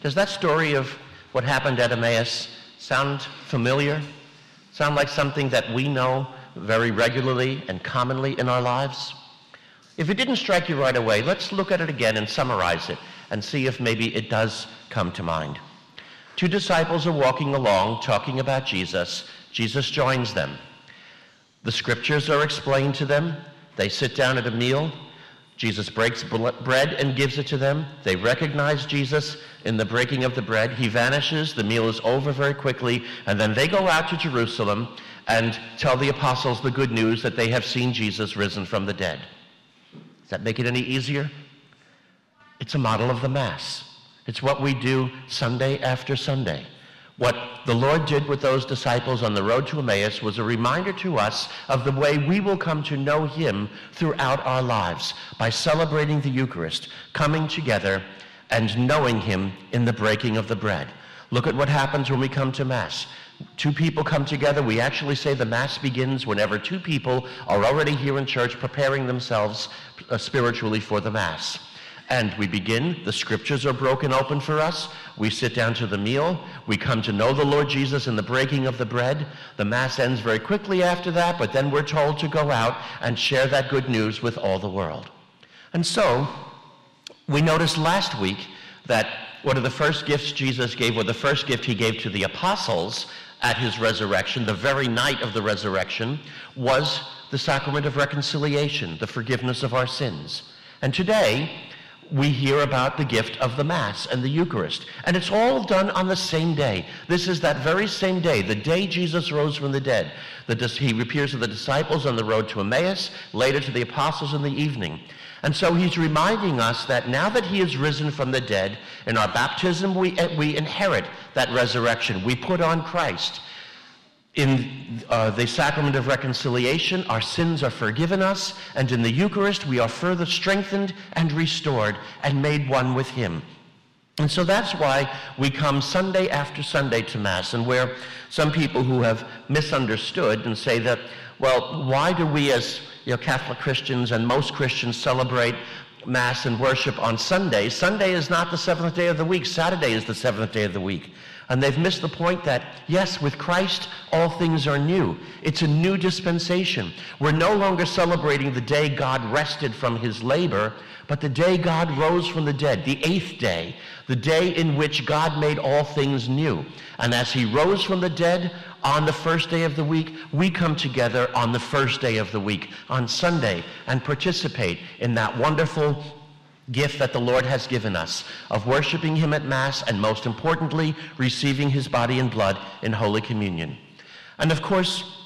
Does that story of what happened at Emmaus sound familiar? Sound like something that we know very regularly and commonly in our lives? If it didn't strike you right away, let's look at it again and summarize it and see if maybe it does come to mind. Two disciples are walking along talking about Jesus. Jesus joins them. The scriptures are explained to them. They sit down at a meal. Jesus breaks bread and gives it to them. They recognize Jesus in the breaking of the bread. He vanishes. The meal is over very quickly. And then they go out to Jerusalem and tell the apostles the good news that they have seen Jesus risen from the dead. Does that make it any easier? It's a model of the Mass. It's what we do Sunday after Sunday. What the Lord did with those disciples on the road to Emmaus was a reminder to us of the way we will come to know Him throughout our lives by celebrating the Eucharist, coming together and knowing Him in the breaking of the bread. Look at what happens when we come to Mass. Two people come together. We actually say the Mass begins whenever two people are already here in church preparing themselves uh, spiritually for the Mass. And we begin, the scriptures are broken open for us. We sit down to the meal. We come to know the Lord Jesus in the breaking of the bread. The Mass ends very quickly after that, but then we're told to go out and share that good news with all the world. And so, we noticed last week that one of the first gifts Jesus gave, or the first gift he gave to the apostles at his resurrection, the very night of the resurrection, was the sacrament of reconciliation, the forgiveness of our sins. And today, we hear about the gift of the Mass and the Eucharist. And it's all done on the same day. This is that very same day, the day Jesus rose from the dead. The, he appears to the disciples on the road to Emmaus, later to the apostles in the evening. And so he's reminding us that now that he is risen from the dead, in our baptism we, eh, we inherit that resurrection. We put on Christ in uh, the sacrament of reconciliation, our sins are forgiven us, and in the Eucharist, we are further strengthened and restored and made one with Him. And so that's why we come Sunday after Sunday to Mass, and where some people who have misunderstood and say that, well, why do we as you know, Catholic Christians and most Christians celebrate Mass and worship on Sunday? Sunday is not the seventh day of the week. Saturday is the seventh day of the week. And they've missed the point that, yes, with Christ, all things are new. It's a new dispensation. We're no longer celebrating the day God rested from his labor, but the day God rose from the dead, the eighth day, the day in which God made all things new. And as he rose from the dead on the first day of the week, we come together on the first day of the week, on Sunday, and participate in that wonderful gift that the Lord has given us of worshiping him at Mass and most importantly, receiving his body and blood in Holy Communion. And of course,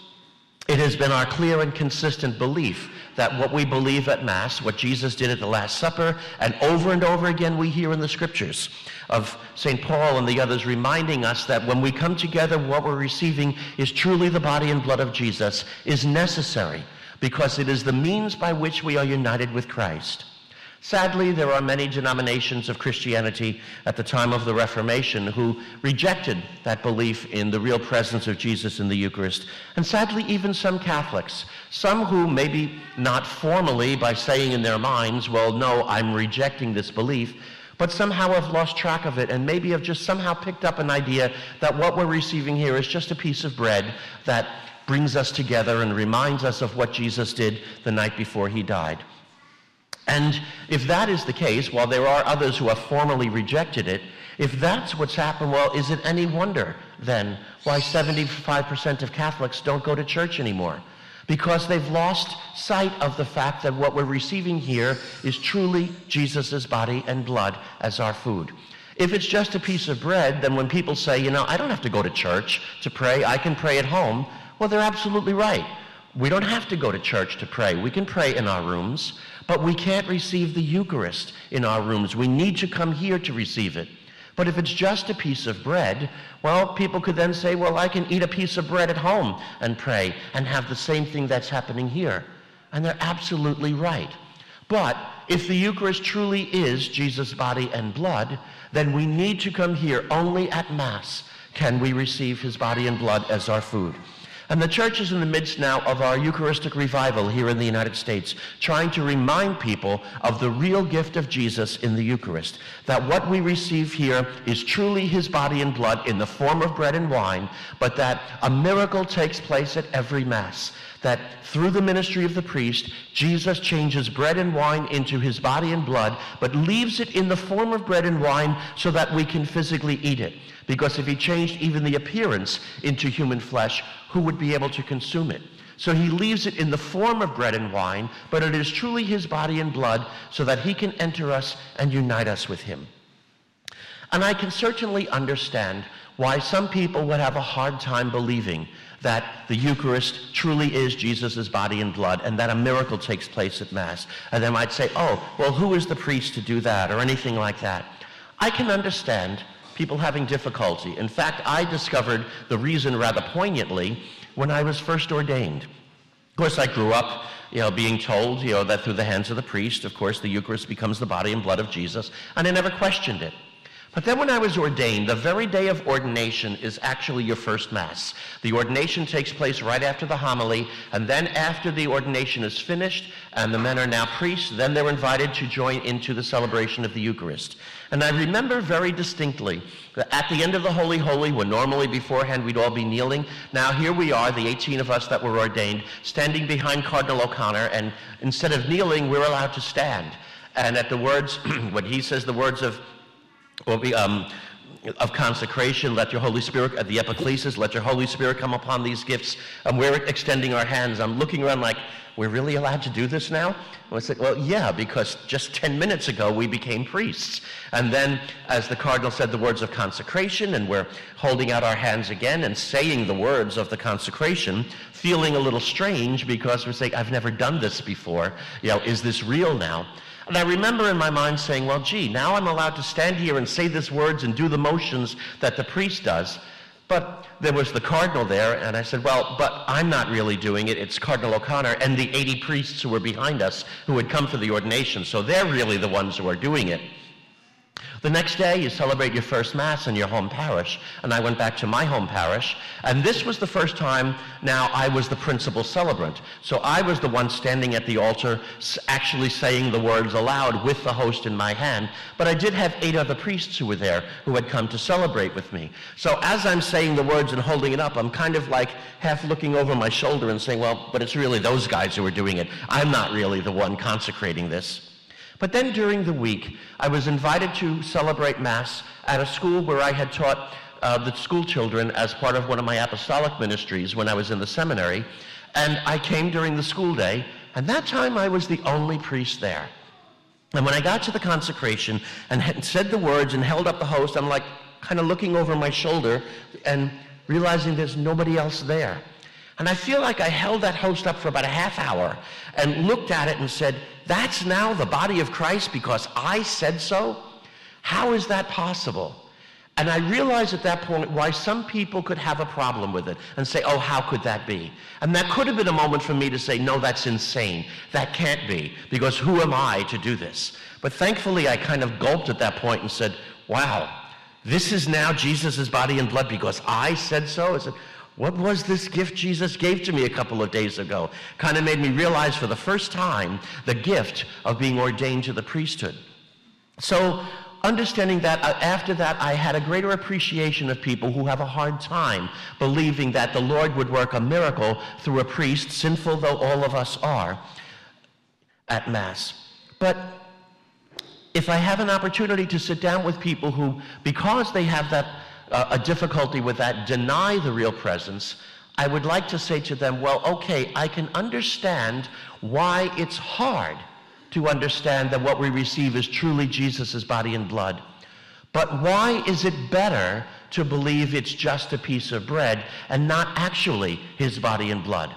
it has been our clear and consistent belief that what we believe at Mass, what Jesus did at the Last Supper, and over and over again we hear in the scriptures of St. Paul and the others reminding us that when we come together, what we're receiving is truly the body and blood of Jesus, is necessary because it is the means by which we are united with Christ. Sadly, there are many denominations of Christianity at the time of the Reformation who rejected that belief in the real presence of Jesus in the Eucharist. And sadly, even some Catholics, some who maybe not formally by saying in their minds, well, no, I'm rejecting this belief, but somehow have lost track of it and maybe have just somehow picked up an idea that what we're receiving here is just a piece of bread that brings us together and reminds us of what Jesus did the night before he died. And if that is the case, while there are others who have formally rejected it, if that's what's happened, well, is it any wonder then why 75% of Catholics don't go to church anymore? Because they've lost sight of the fact that what we're receiving here is truly Jesus' body and blood as our food. If it's just a piece of bread, then when people say, you know, I don't have to go to church to pray, I can pray at home, well, they're absolutely right. We don't have to go to church to pray. We can pray in our rooms. But we can't receive the Eucharist in our rooms. We need to come here to receive it. But if it's just a piece of bread, well, people could then say, well, I can eat a piece of bread at home and pray and have the same thing that's happening here. And they're absolutely right. But if the Eucharist truly is Jesus' body and blood, then we need to come here only at Mass can we receive his body and blood as our food. And the church is in the midst now of our Eucharistic revival here in the United States, trying to remind people of the real gift of Jesus in the Eucharist. That what we receive here is truly his body and blood in the form of bread and wine, but that a miracle takes place at every Mass. That through the ministry of the priest, Jesus changes bread and wine into his body and blood, but leaves it in the form of bread and wine so that we can physically eat it. Because if he changed even the appearance into human flesh, who would be able to consume it? So he leaves it in the form of bread and wine, but it is truly his body and blood so that he can enter us and unite us with him. And I can certainly understand why some people would have a hard time believing that the Eucharist truly is Jesus' body and blood and that a miracle takes place at Mass. And they might say, oh, well, who is the priest to do that or anything like that? I can understand people having difficulty. In fact, I discovered the reason rather poignantly when I was first ordained. Of course, I grew up, you know, being told, you know, that through the hands of the priest, of course, the Eucharist becomes the body and blood of Jesus, and I never questioned it. But then when I was ordained, the very day of ordination is actually your first Mass. The ordination takes place right after the homily, and then after the ordination is finished and the men are now priests, then they're invited to join into the celebration of the Eucharist. And I remember very distinctly that at the end of the Holy Holy, when normally beforehand we'd all be kneeling, now here we are, the 18 of us that were ordained, standing behind Cardinal O'Connor, and instead of kneeling, we're allowed to stand. And at the words, when he says the words of or be, um, of consecration, let your Holy Spirit, at the epiclesis, let your Holy Spirit come upon these gifts. And we're extending our hands. I'm looking around like, we're really allowed to do this now? And I said, well, yeah, because just 10 minutes ago we became priests. And then, as the cardinal said the words of consecration, and we're holding out our hands again and saying the words of the consecration, feeling a little strange because we're saying, I've never done this before. You know, is this real now? And I remember in my mind saying, well, gee, now I'm allowed to stand here and say these words and do the motions that the priest does. But there was the cardinal there, and I said, well, but I'm not really doing it. It's Cardinal O'Connor and the 80 priests who were behind us who had come for the ordination. So they're really the ones who are doing it. The next day, you celebrate your first Mass in your home parish. And I went back to my home parish. And this was the first time now I was the principal celebrant. So I was the one standing at the altar, actually saying the words aloud with the host in my hand. But I did have eight other priests who were there who had come to celebrate with me. So as I'm saying the words and holding it up, I'm kind of like half looking over my shoulder and saying, well, but it's really those guys who are doing it. I'm not really the one consecrating this. But then during the week, I was invited to celebrate Mass at a school where I had taught uh, the school children as part of one of my apostolic ministries when I was in the seminary. And I came during the school day, and that time I was the only priest there. And when I got to the consecration and said the words and held up the host, I'm like kind of looking over my shoulder and realizing there's nobody else there. And I feel like I held that host up for about a half hour and looked at it and said, that's now the body of Christ because I said so? How is that possible? And I realized at that point why some people could have a problem with it and say, oh, how could that be? And that could have been a moment for me to say, no, that's insane. That can't be, because who am I to do this? But thankfully, I kind of gulped at that point and said, wow, this is now Jesus' body and blood because I said so? I said, what was this gift Jesus gave to me a couple of days ago? Kind of made me realize for the first time the gift of being ordained to the priesthood. So, understanding that, uh, after that, I had a greater appreciation of people who have a hard time believing that the Lord would work a miracle through a priest, sinful though all of us are, at Mass. But if I have an opportunity to sit down with people who, because they have that uh, a difficulty with that, deny the real presence, I would like to say to them, well, okay, I can understand why it's hard to understand that what we receive is truly Jesus' body and blood. But why is it better to believe it's just a piece of bread and not actually his body and blood?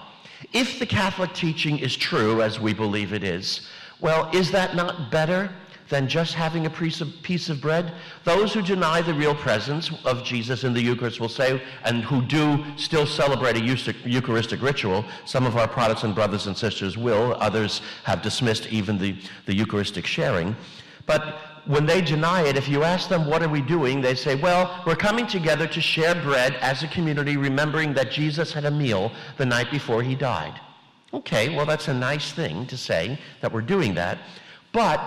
If the Catholic teaching is true, as we believe it is, well, is that not better than just having a piece of, piece of bread. Those who deny the real presence of Jesus in the Eucharist will say, and who do still celebrate a Eucharistic ritual, some of our Protestant brothers and sisters will, others have dismissed even the, the Eucharistic sharing. But when they deny it, if you ask them, what are we doing? They say, well, we're coming together to share bread as a community, remembering that Jesus had a meal the night before he died. Okay, well, that's a nice thing to say that we're doing that. But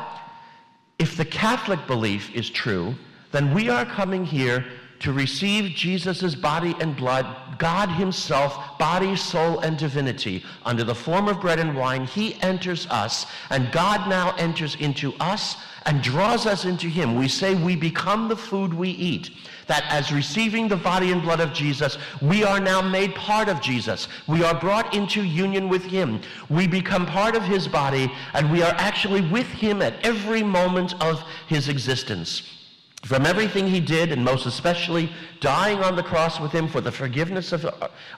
if the Catholic belief is true, then we are coming here to receive Jesus' body and blood, God himself, body, soul, and divinity. Under the form of bread and wine, he enters us, and God now enters into us and draws us into him. We say we become the food we eat. That as receiving the body and blood of Jesus, we are now made part of Jesus. We are brought into union with him. We become part of his body, and we are actually with him at every moment of his existence from everything he did, and most especially dying on the cross with him for the forgiveness of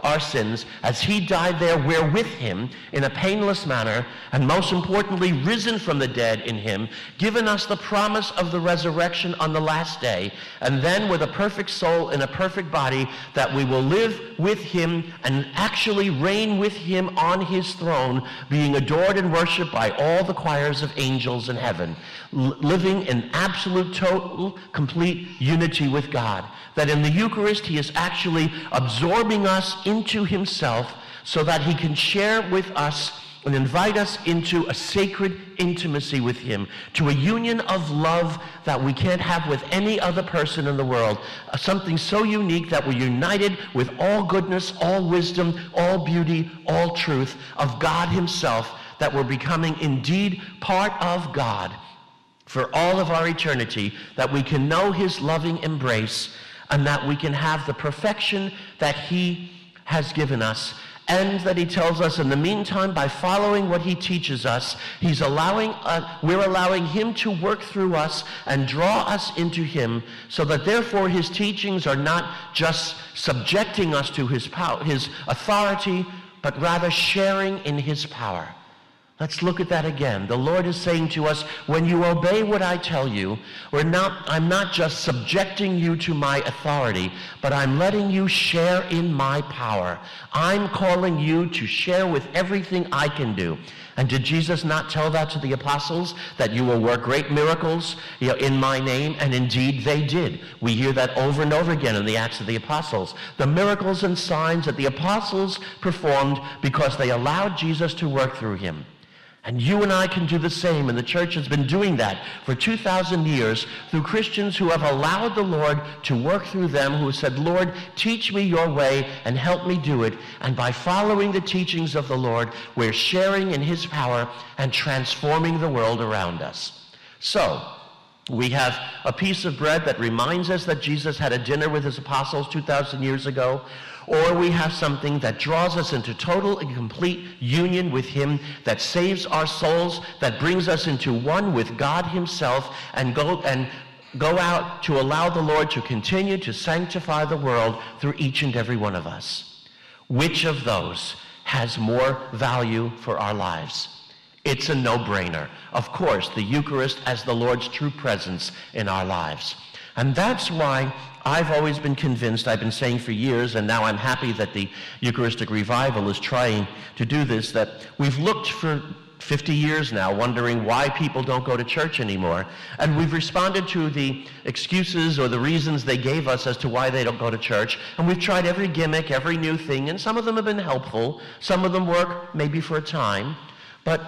our sins, as he died there, we're with him in a painless manner, and most importantly, risen from the dead in him, given us the promise of the resurrection on the last day, and then with a perfect soul in a perfect body, that we will live with him and actually reign with him on his throne, being adored and worshiped by all the choirs of angels in heaven, living in absolute, total, complete unity with God. That in the Eucharist, he is actually absorbing us into himself so that he can share with us and invite us into a sacred intimacy with him, to a union of love that we can't have with any other person in the world, uh, something so unique that we're united with all goodness, all wisdom, all beauty, all truth of God himself, that we're becoming indeed part of God for all of our eternity, that we can know his loving embrace and that we can have the perfection that he has given us and that he tells us in the meantime by following what he teaches us he's allowing uh, we're allowing him to work through us and draw us into him so that therefore his teachings are not just subjecting us to his power his authority but rather sharing in his power Let's look at that again. The Lord is saying to us, when you obey what I tell you, we're not, I'm not just subjecting you to my authority, but I'm letting you share in my power. I'm calling you to share with everything I can do. And did Jesus not tell that to the apostles, that you will work great miracles you know, in my name? And indeed they did. We hear that over and over again in the Acts of the Apostles. The miracles and signs that the apostles performed because they allowed Jesus to work through him. And you and I can do the same, and the church has been doing that for 2,000 years through Christians who have allowed the Lord to work through them, who said, Lord, teach me your way and help me do it. And by following the teachings of the Lord, we're sharing in his power and transforming the world around us. So, we have a piece of bread that reminds us that Jesus had a dinner with his apostles 2,000 years ago or we have something that draws us into total and complete union with him, that saves our souls, that brings us into one with God himself, and go, and go out to allow the Lord to continue to sanctify the world through each and every one of us. Which of those has more value for our lives? It's a no-brainer. Of course, the Eucharist as the Lord's true presence in our lives. And that's why I've always been convinced, I've been saying for years, and now I'm happy that the Eucharistic Revival is trying to do this, that we've looked for 50 years now wondering why people don't go to church anymore. And we've responded to the excuses or the reasons they gave us as to why they don't go to church. And we've tried every gimmick, every new thing, and some of them have been helpful. Some of them work maybe for a time. But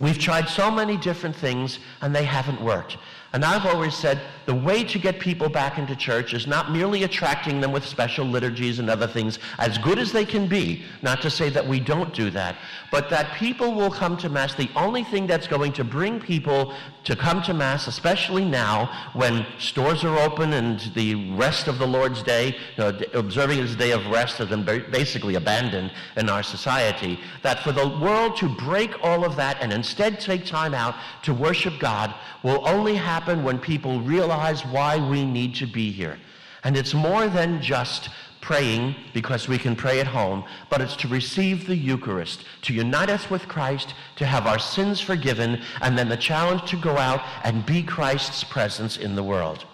we've tried so many different things, and they haven't worked. And I've always said the way to get people back into church is not merely attracting them with special liturgies and other things, as good as they can be, not to say that we don't do that, but that people will come to Mass. The only thing that's going to bring people to come to Mass, especially now when stores are open and the rest of the Lord's Day, uh, know, observing His day of rest has been basically abandoned in our society, that for the world to break all of that and instead take time out to worship God will only happen when people realize why we need to be here. And it's more than just praying because we can pray at home, but it's to receive the Eucharist, to unite us with Christ, to have our sins forgiven, and then the challenge to go out and be Christ's presence in the world.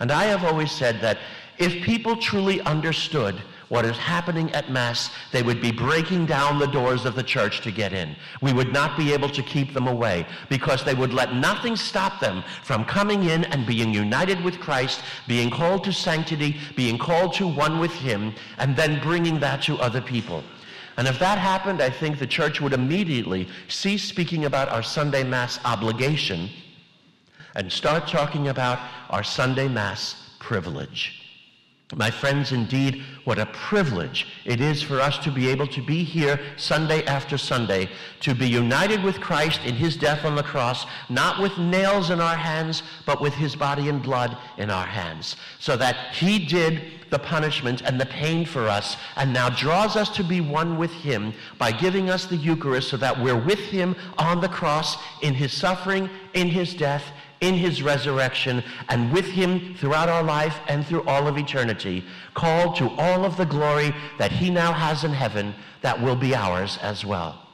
And I have always said that if people truly understood what is happening at Mass, they would be breaking down the doors of the church to get in. We would not be able to keep them away because they would let nothing stop them from coming in and being united with Christ, being called to sanctity, being called to one with Him, and then bringing that to other people. And if that happened, I think the church would immediately cease speaking about our Sunday Mass obligation and start talking about our Sunday Mass privilege. My friends, indeed, what a privilege it is for us to be able to be here Sunday after Sunday, to be united with Christ in his death on the cross, not with nails in our hands, but with his body and blood in our hands, so that he did the punishment and the pain for us, and now draws us to be one with him by giving us the Eucharist so that we're with him on the cross in his suffering, in his death, in his resurrection and with him throughout our life and through all of eternity, called to all of the glory that he now has in heaven that will be ours as well.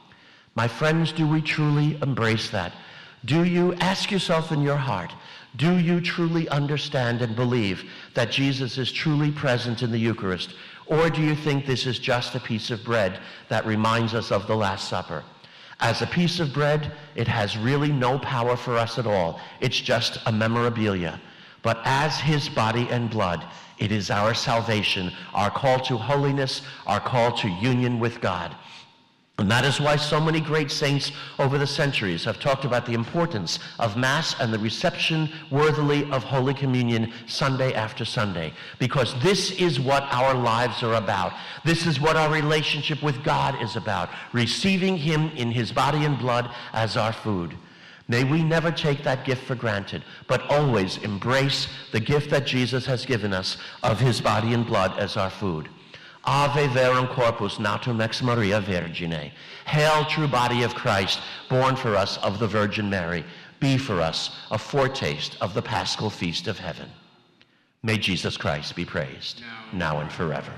My friends, do we truly embrace that? Do you ask yourself in your heart, do you truly understand and believe that Jesus is truly present in the Eucharist? Or do you think this is just a piece of bread that reminds us of the Last Supper? As a piece of bread, it has really no power for us at all. It's just a memorabilia. But as his body and blood, it is our salvation, our call to holiness, our call to union with God. And that is why so many great saints over the centuries have talked about the importance of Mass and the reception worthily of Holy Communion Sunday after Sunday. Because this is what our lives are about. This is what our relationship with God is about. Receiving Him in His body and blood as our food. May we never take that gift for granted, but always embrace the gift that Jesus has given us of His body and blood as our food. Ave verum corpus natum ex Maria Virgine. Hail, true body of Christ, born for us of the Virgin Mary. Be for us a foretaste of the paschal feast of heaven. May Jesus Christ be praised, now, now and forever.